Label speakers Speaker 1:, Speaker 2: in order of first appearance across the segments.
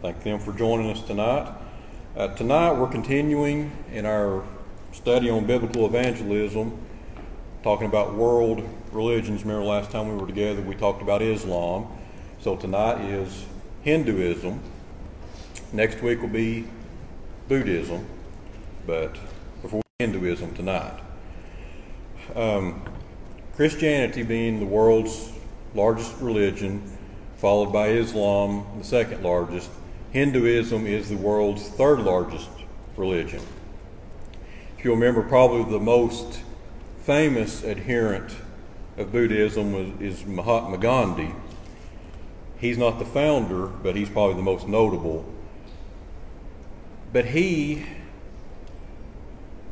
Speaker 1: Thank them for joining us tonight. Uh, tonight we're continuing in our study on biblical evangelism, talking about world religions. Remember last time we were together we talked about Islam. So tonight is Hinduism. Next week will be Buddhism, but before Hinduism tonight. Um, Christianity being the world's largest religion, followed by Islam, the second largest. Hinduism is the world's third largest religion. If you remember, probably the most famous adherent of Buddhism was, is Mahatma Gandhi. He's not the founder, but he's probably the most notable. But he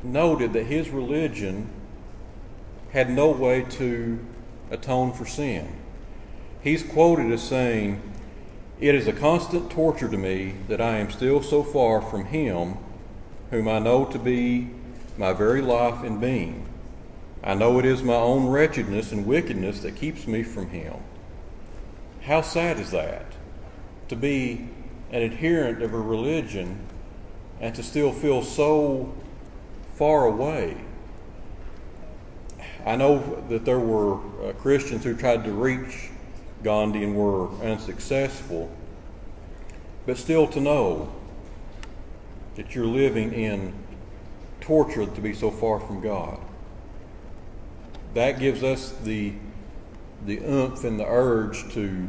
Speaker 1: noted that his religion had no way to atone for sin. He's quoted as saying, It is a constant torture to me that I am still so far from Him whom I know to be my very life and being. I know it is my own wretchedness and wickedness that keeps me from Him. How sad is that? To be an adherent of a religion and to still feel so far away. I know that there were uh, Christians who tried to reach Gandhi and were unsuccessful, but still to know that you're living in torture to be so far from God. That gives us the the oomph and the urge to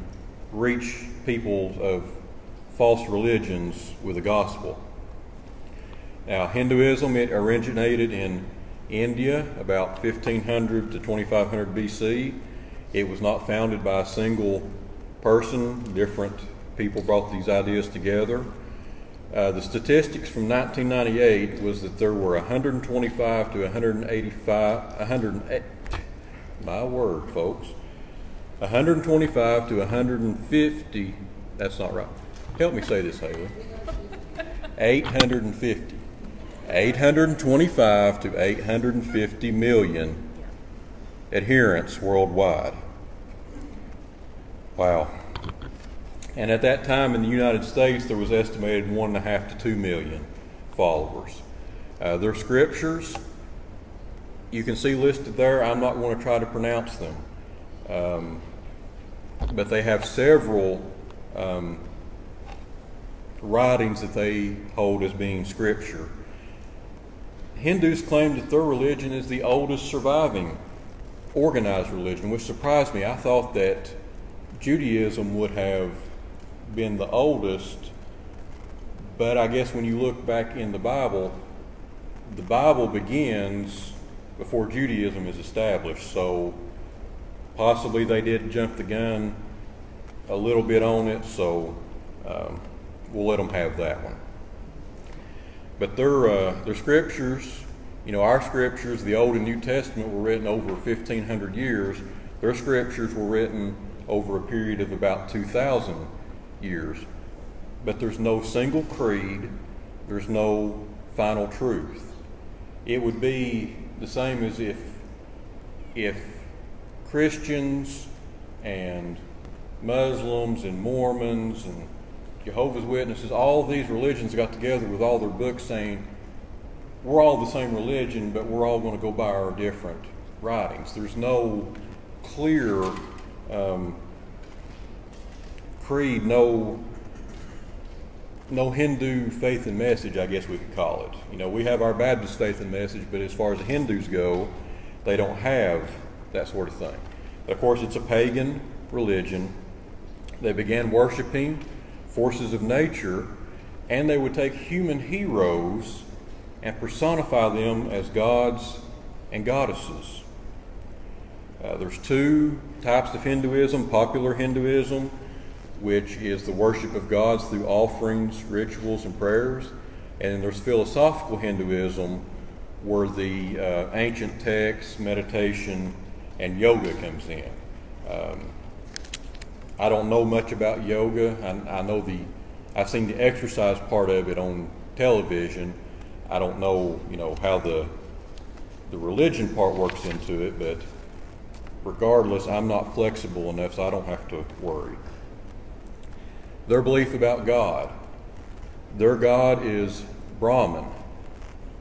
Speaker 1: reach people of false religions with the gospel. Now, Hinduism, it originated in India about 1500 to 2500 BC. It was not founded by a single person, different people brought these ideas together. Uh, the statistics from 1998 was that there were 125 to 185, 108, my word, folks, 125 to 150, that's not right. Help me say this, Haley. 850. 825 to 850 million adherents worldwide. Wow. And at that time in the United States, there was estimated one and a half to two million followers. Uh, their scriptures, you can see listed there. I'm not going to try to pronounce them. Um, but they have several um, writings that they hold as being scripture. Hindus claim that their religion is the oldest surviving organized religion, which surprised me. I thought that Judaism would have been the oldest, but I guess when you look back in the Bible, the Bible begins before Judaism is established. So possibly they did jump the gun a little bit on it, so um, we'll let them have that one. But their, uh, their scriptures, you know, our scriptures, the Old and New Testament, were written over 1,500 years. Their scriptures were written over a period of about 2,000 years. But there's no single creed, there's no final truth. It would be the same as if, if Christians and Muslims and Mormons and Jehovah's Witnesses, all these religions got together with all their books saying, we're all the same religion, but we're all going to go by our different writings. There's no clear um, creed, no no Hindu faith and message, I guess we could call it. You know, we have our Baptist faith and message, but as far as the Hindus go, they don't have that sort of thing. But of course, it's a pagan religion. They began worshiping forces of nature, and they would take human heroes and personify them as gods and goddesses. Uh, there's two types of Hinduism popular Hinduism, which is the worship of gods through offerings, rituals, and prayers. And there's philosophical Hinduism, where the uh, ancient texts, meditation, and yoga comes in. Um, I don't know much about yoga. I, I know the, I've seen the exercise part of it on television. I don't know, you know, how the the religion part works into it, but regardless, I'm not flexible enough, so I don't have to worry. Their belief about God. Their God is Brahman.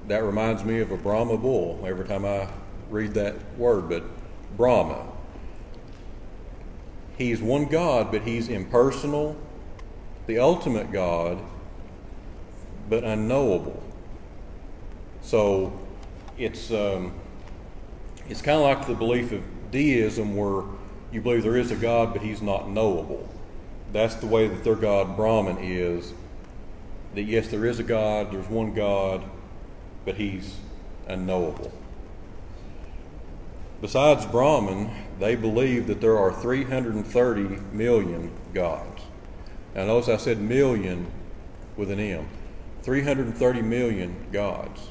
Speaker 1: That reminds me of a Brahma bull every time I read that word, but Brahma. He's one God, but he's impersonal, the ultimate God, but unknowable. So it's um, it's kind of like the belief of deism, where you believe there is a God, but he's not knowable. That's the way that their God Brahman is. That yes, there is a God, there's one God, but he's unknowable. Besides Brahman, they believe that there are 330 million gods. Now, notice I said million with an M. 330 million gods.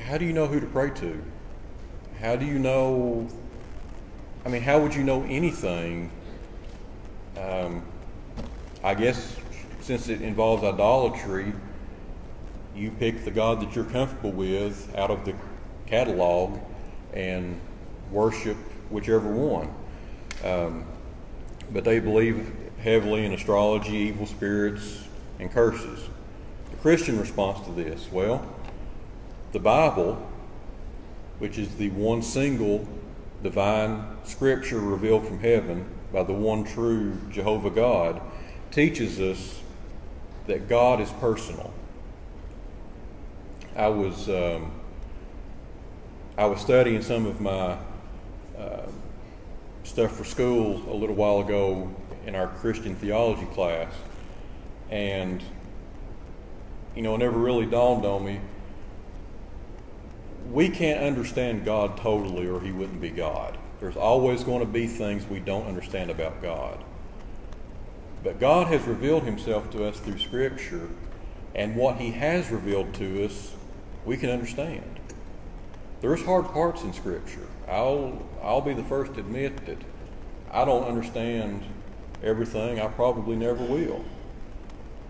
Speaker 1: How do you know who to pray to? How do you know? I mean, how would you know anything? Um, I guess since it involves idolatry, you pick the God that you're comfortable with out of the catalog and worship whichever one. Um, but they believe heavily in astrology, evil spirits, and curses. The Christian response to this well, the Bible, which is the one single divine scripture revealed from heaven by the one true Jehovah God, teaches us that God is personal. I was um, I was studying some of my uh, stuff for school a little while ago in our Christian theology class, and you know, it never really dawned on me. We can't understand God totally, or He wouldn't be God. There's always going to be things we don't understand about God. But God has revealed Himself to us through Scripture, and what He has revealed to us we can understand. There's hard parts in Scripture. I'll, I'll be the first to admit that I don't understand everything. I probably never will.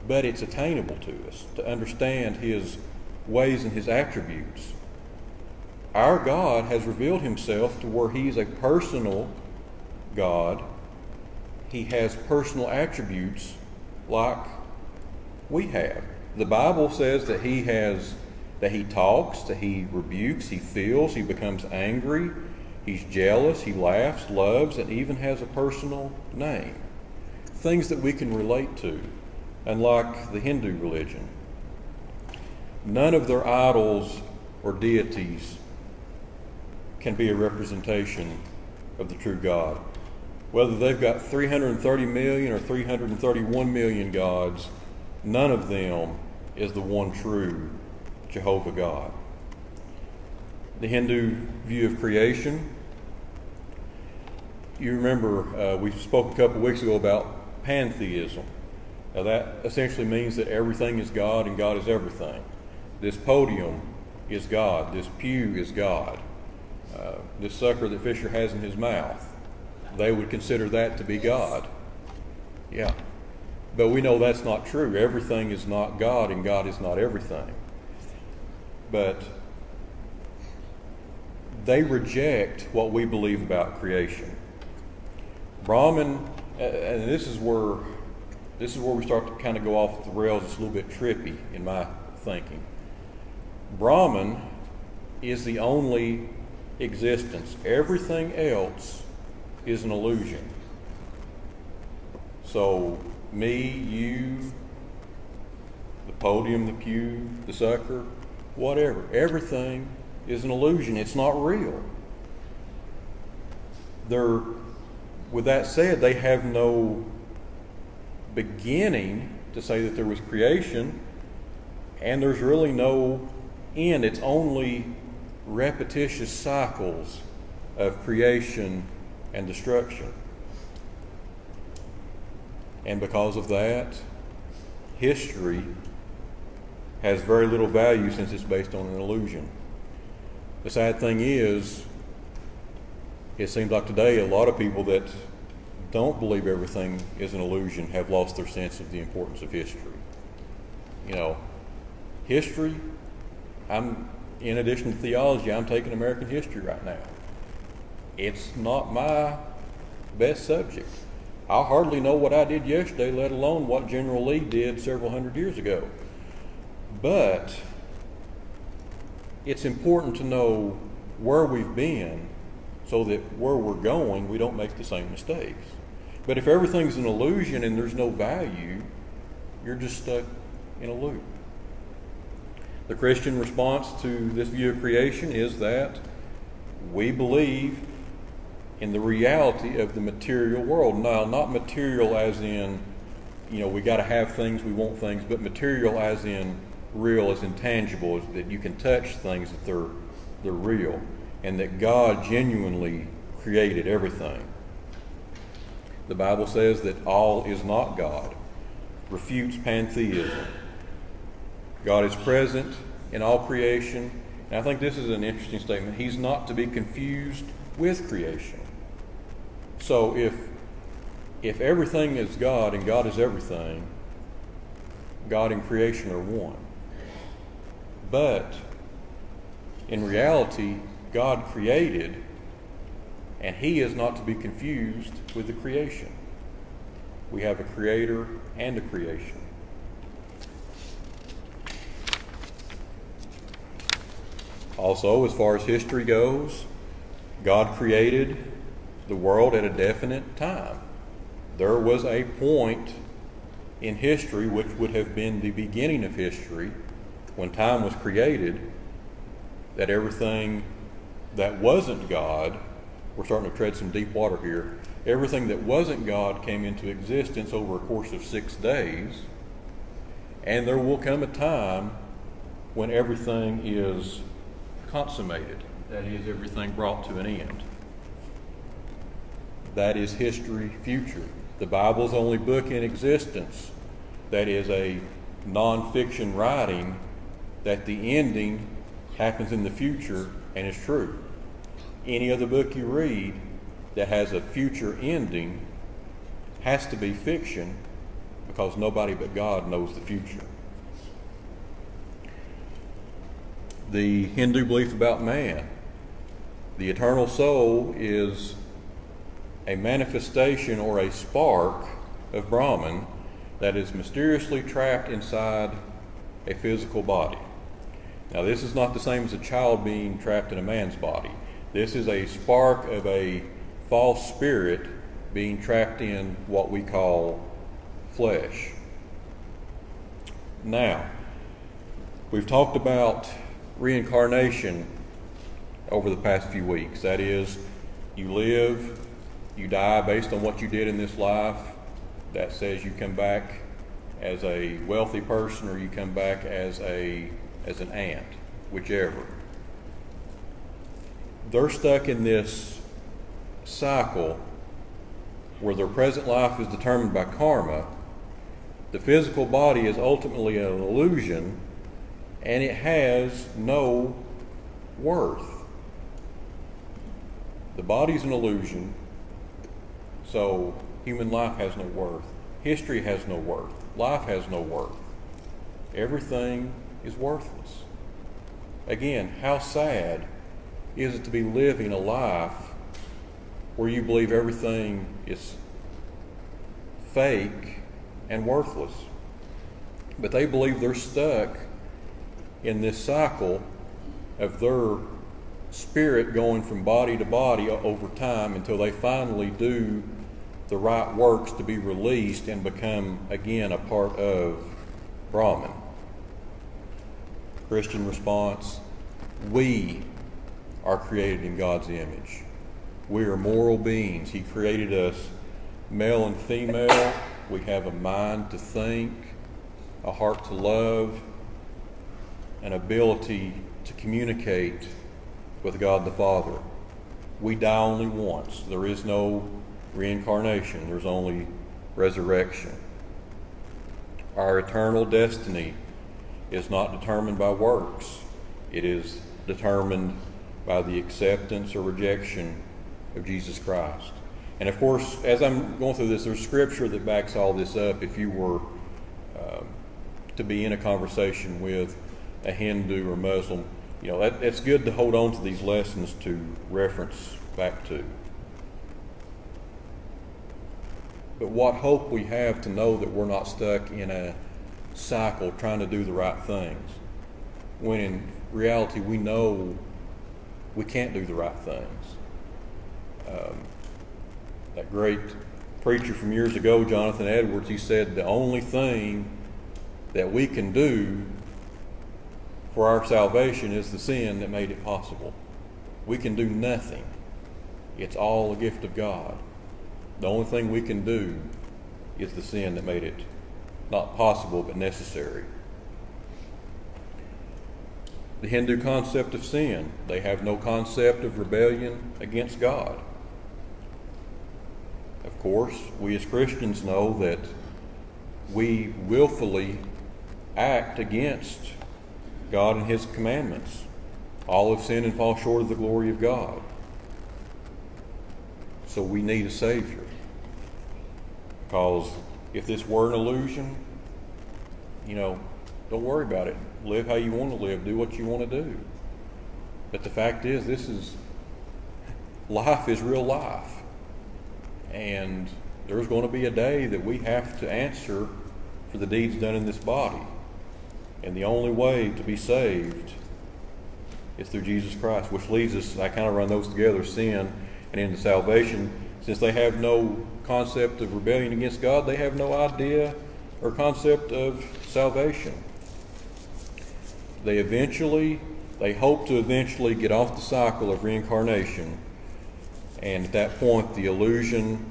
Speaker 1: But it's attainable to us to understand His ways and His attributes. Our God has revealed Himself to where He's a personal God. He has personal attributes like we have. The Bible says that He has that he talks, that he rebukes, he feels, he becomes angry, he's jealous, he laughs, loves, and even has a personal name. Things that we can relate to, unlike the Hindu religion. None of their idols or deities can be a representation of the true God. Whether they've got 330 million or 331 million gods, none of them is the one true Jehovah God. The Hindu view of creation. You remember uh, we spoke a couple weeks ago about pantheism. Now, that essentially means that everything is God and God is everything. This podium is God, this pew is God, uh, this sucker that Fisher has in his mouth, they would consider that to be God. Yeah. But we know that's not true. Everything is not God and God is not everything but they reject what we believe about creation. Brahman, and this is where this is where we start to kind of go off the rails. It's a little bit trippy in my thinking. Brahman is the only existence. Everything else is an illusion. So, me, you, the podium, the pew, the sucker, whatever. Everything is an illusion. It's not real. They're, with that said, they have no beginning to say that there was creation, and there's really no end. It's only repetitious cycles of creation and destruction. And because of that, history has very little value since it's based on an illusion. The sad thing is, it seems like today a lot of people that don't believe everything is an illusion have lost their sense of the importance of history. You know, history, I'm, in addition to theology, I'm taking American history right now. It's not my best subject. I hardly know what I did yesterday, let alone what General Lee did several hundred years ago. But it's important to know where we've been so that where we're going, we don't make the same mistakes. But if everything's an illusion and there's no value, you're just stuck in a loop. The Christian response to this view of creation is that we believe in the reality of the material world. Now, not material as in, you know, we got to have things, we want things, but material as in real, as intangible, that you can touch things that they're they're real, and that God genuinely created everything. The Bible says that all is not God, refutes pantheism. God is present in all creation. And I think this is an interesting statement. He's not to be confused with creation. So if if everything is God and God is everything, God and creation are one. But in reality, God created, and He is not to be confused with the creation. We have a creator and a creation. Also, as far as history goes, God created the world at a definite time. There was a point in history which would have been the beginning of history when time was created that everything that wasn't God, we're starting to tread some deep water here, everything that wasn't God came into existence over a course of six days. And there will come a time when everything is consummated. That is, everything brought to an end. That is history future. The Bible's only book in existence that is a nonfiction writing that the ending happens in the future and is true. Any other book you read that has a future ending has to be fiction because nobody but God knows the future. The Hindu belief about man. The eternal soul is a manifestation or a spark of Brahman that is mysteriously trapped inside a physical body. Now, this is not the same as a child being trapped in a man's body. This is a spark of a false spirit being trapped in what we call flesh. Now, we've talked about reincarnation over the past few weeks. That is, you live, you die based on what you did in this life. That says you come back as a wealthy person or you come back as a as an ant, whichever. They're stuck in this cycle where their present life is determined by karma. The physical body is ultimately an illusion and it has no worth. The body's an illusion, so human life has no worth. History has no worth. Life has no worth. Everything is worthless. Again, how sad is it to be living a life where you believe everything is fake and worthless? But they believe they're stuck in this cycle of their spirit going from body to body over time until they finally do the right works to be released and become again a part of Brahman. Christian response We are created in God's image. We are moral beings. He created us male and female. We have a mind to think, a heart to love, an ability to communicate with God the Father. We die only once. There is no reincarnation, there's only resurrection. Our eternal destiny is not determined by works, it is determined by the acceptance or rejection of Jesus Christ. And of course, as I'm going through this, there's scripture that backs all this up. If you were uh, to be in a conversation with a Hindu or Muslim, you know, that, it's good to hold on to these lessons to reference back to. but what hope we have to know that we're not stuck in a cycle trying to do the right things. When in reality, we know we can't do the right things. Um, that great preacher from years ago, Jonathan Edwards, he said the only thing that we can do for our salvation is the sin that made it possible. We can do nothing. It's all a gift of God. The only thing we can do is the sin that made it not possible but necessary. The Hindu concept of sin, they have no concept of rebellion against God. Of course, we as Christians know that we willfully act against God and His commandments. All have sinned and fall short of the glory of God. So we need a Savior. Because if this were an illusion, you know, don't worry about it. Live how you want to live. Do what you want to do. But the fact is, this is life is real life. And there's going to be a day that we have to answer for the deeds done in this body. And the only way to be saved is through Jesus Christ, which leads us, I kind of run those together, sin and into salvation. Since they have no concept of rebellion against God, they have no idea or concept of salvation. They eventually, they hope to eventually get off the cycle of reincarnation, and at that point, the illusion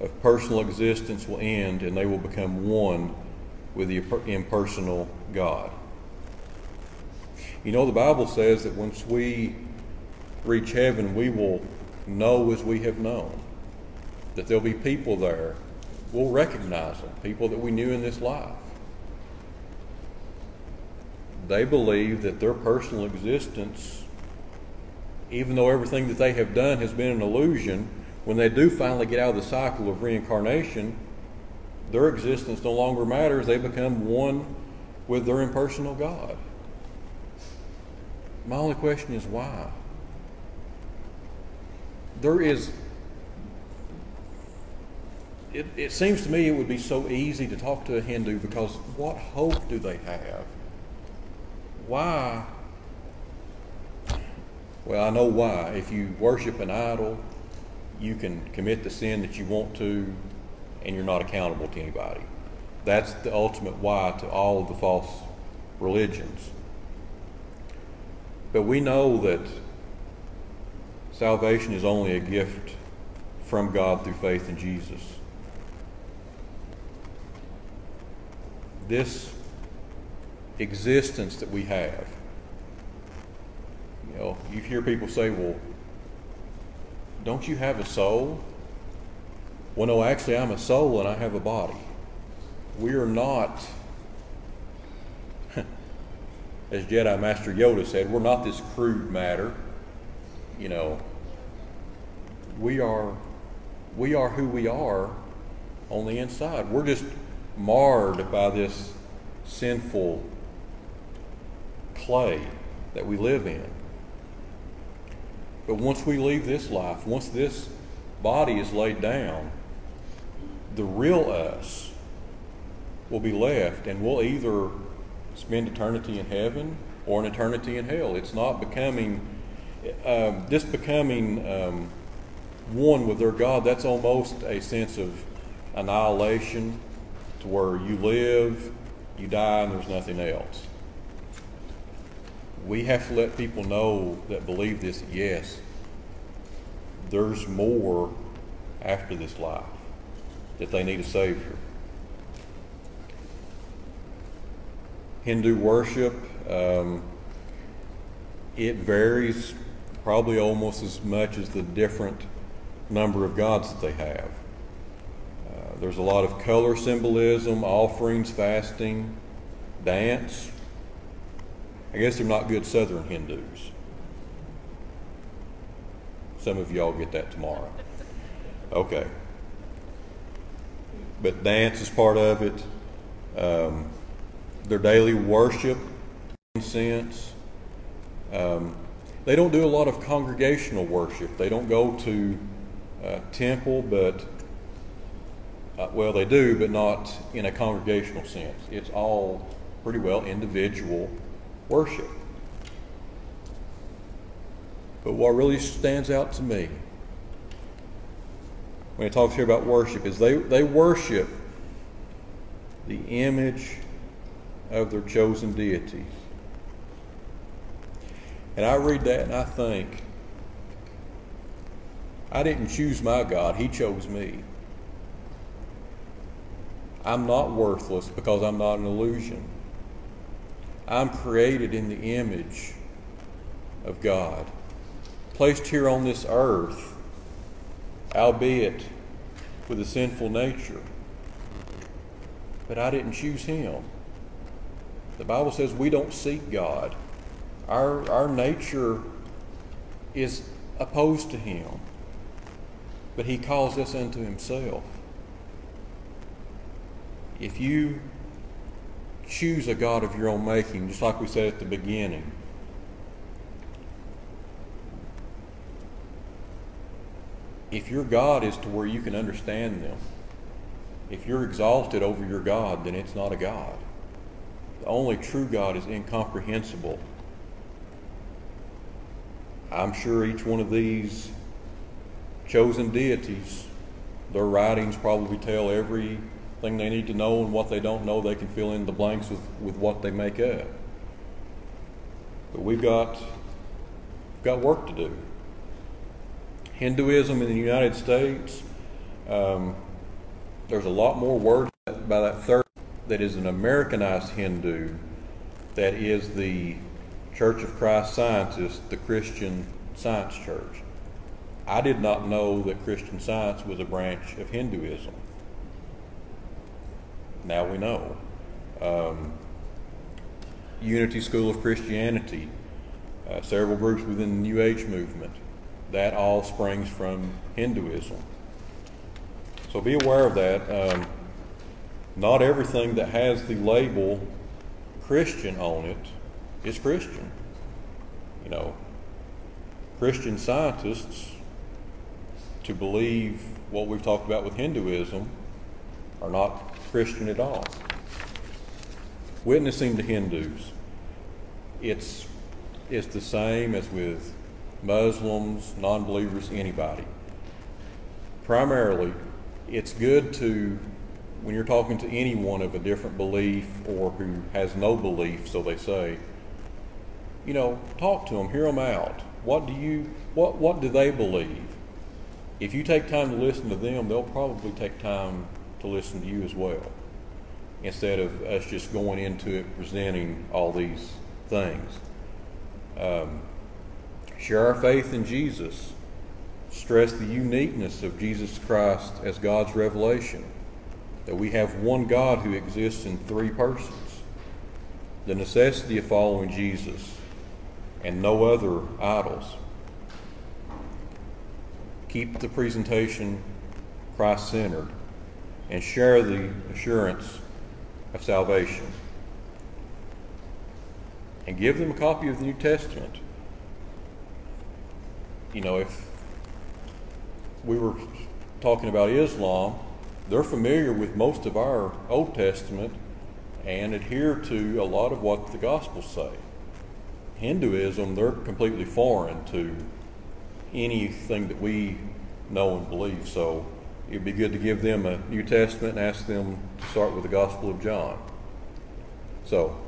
Speaker 1: of personal existence will end and they will become one with the impersonal God. You know, the Bible says that once we reach heaven, we will know as we have known. That there'll be people there. We'll recognize them, people that we knew in this life. They believe that their personal existence, even though everything that they have done has been an illusion, when they do finally get out of the cycle of reincarnation, their existence no longer matters. They become one with their impersonal God. My only question is why? There is, it, it seems to me it would be so easy to talk to a Hindu because what hope do they have? Why? Well, I know why. If you worship an idol, you can commit the sin that you want to and you're not accountable to anybody. That's the ultimate why to all of the false religions. But we know that salvation is only a gift from God through faith in Jesus. This existence that we have, you know, you hear people say, well, don't you have a soul? Well, no, actually, I'm a soul and I have a body. We are not, as Jedi Master Yoda said, we're not this crude matter. You know, we are, we are who we are on the inside. We're just marred by this sinful clay that we live in. But once we leave this life, once this body is laid down, the real us will be left, and we'll either spend eternity in heaven or an eternity in hell. It's not becoming, um, this becoming um, one with their God, that's almost a sense of annihilation to where you live, you die, and there's nothing else we have to let people know that believe this yes, there's more after this life, that they need a Savior. Hindu worship, um, it varies probably almost as much as the different number of gods that they have. Uh, there's a lot of color symbolism, offerings, fasting, dance. I guess they're not good Southern Hindus. Some of y'all get that tomorrow. Okay. But dance is part of it. Um, their daily worship, incense. Um, they don't do a lot of congregational worship. They don't go to uh, temple, but Uh, well, they do, but not in a congregational sense. It's all pretty well individual worship. But what really stands out to me when it talks here about worship is they, they worship the image of their chosen deity. And I read that and I think, I didn't choose my God, He chose me. I'm not worthless because I'm not an illusion. I'm created in the image of God, placed here on this earth, albeit with a sinful nature. But I didn't choose Him. The Bible says we don't seek God. Our, our nature is opposed to Him, but He calls us unto Himself. If you choose a God of your own making, just like we said at the beginning, if your God is to where you can understand them, if you're exalted over your God, then it's not a God. The only true God is incomprehensible. I'm sure each one of these chosen deities, their writings probably tell everything they need to know, and what they don't know, they can fill in the blanks with, with what they make up. But we've got, we've got work to do. Hinduism in the United States, um, there's a lot more words by that third that is an Americanized Hindu that is the Church of Christ Scientists, the Christian Science Church. I did not know that Christian Science was a branch of Hinduism. Now we know. Um, Unity School of Christianity, uh, several groups within the New Age movement, that all springs from Hinduism. So be aware of that. Um, not everything that has the label Christian on it is Christian. You know, Christian scientists, to believe what we've talked about with Hinduism, are not Christian at all. Witnessing to Hindus, it's, it's the same as with Muslims, non believers, anybody. Primarily, it's good to, when you're talking to anyone of a different belief or who has no belief, so they say, you know, talk to them, hear them out. What do you, what, what do they believe? If you take time to listen to them, they'll probably take time to listen to you as well. Instead of us just going into it presenting all these things. Um, share our faith in Jesus stress the uniqueness of Jesus Christ as God's revelation, that we have one God who exists in three persons, the necessity of following Jesus, and no other idols. Keep the presentation Christ centered and share the assurance of salvation. And give them a copy of the New Testament. You know, if we were talking about Islam, they're familiar with most of our Old Testament and adhere to a lot of what the Gospels say. Hinduism, they're completely foreign to anything that we know and believe. So it'd be good to give them a New Testament and ask them to start with the Gospel of John. So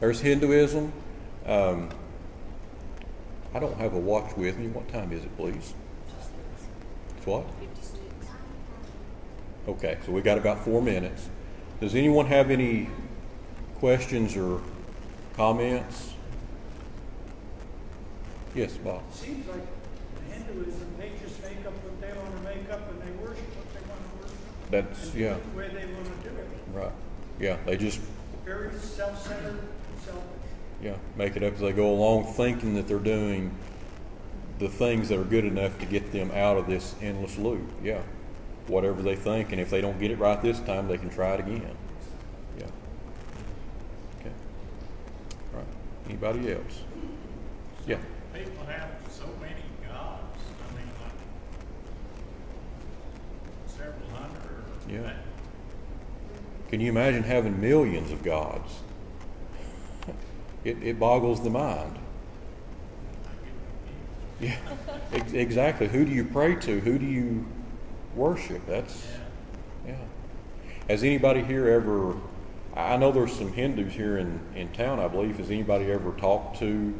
Speaker 1: there's Hinduism. Um, I don't have a watch with me. What time is it, please? what? Okay, so we got about four minutes. Does anyone have any questions or comments? Yes, Bob.
Speaker 2: Seems like Hinduism, they just make up what they want to make up and they worship what they want to worship.
Speaker 1: That's, yeah,
Speaker 2: The way they want to do it.
Speaker 1: right. Yeah, they just,
Speaker 2: Very self-centered and selfish.
Speaker 1: yeah, make it up as they go along, thinking that they're doing the things that are good enough to get them out of this endless loop. Yeah. Whatever they think, and if they don't get it right this time, they can try it again. Yeah. Okay. All right. Anybody else? Yeah.
Speaker 3: People have so many gods. I mean, like several hundred
Speaker 1: Yeah. Can you imagine having millions of gods? It, it boggles the mind. Yeah, exactly. Who do you pray to? Who do you worship? That's, yeah. Has anybody here ever, I know there's some Hindus here in, in town, I believe. Has anybody ever talked to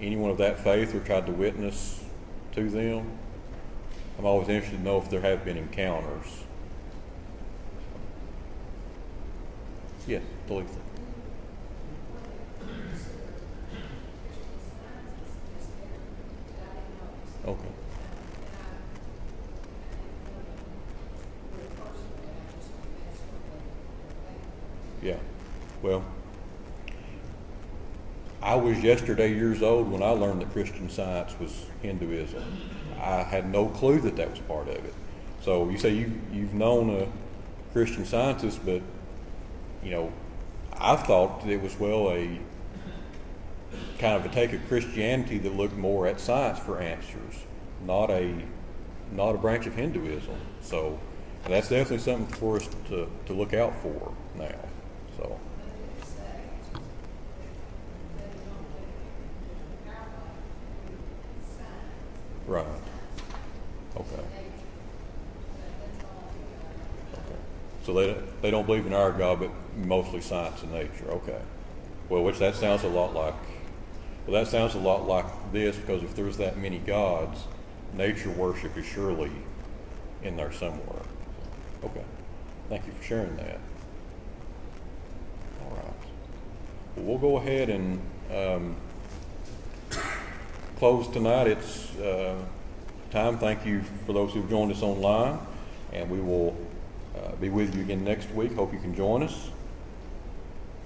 Speaker 1: anyone of that faith or tried to witness to them? I'm always interested to know if there have been encounters. Yes, Talitha. Okay. Yeah. Well, I was yesterday years old when I learned that Christian Science was Hinduism. I had no clue that that was part of it. So you say you you've known a Christian Scientist, but you know, I thought it was well a kind of a take of Christianity that looked more at science for answers, not a not a branch of Hinduism. So that's definitely something for us to, to look out for now. So right. Okay. Okay. So they they don't believe in our God, but mostly science and nature. Okay. Well, which that sounds a lot like. Well, that sounds a lot like this because if there's that many gods, nature worship is surely in there somewhere. Okay. Thank you for sharing that. All right. Well, we'll go ahead and um, close tonight. It's uh, time. Thank you for those who've joined us online, and we will uh, be with you again next week. Hope you can join us.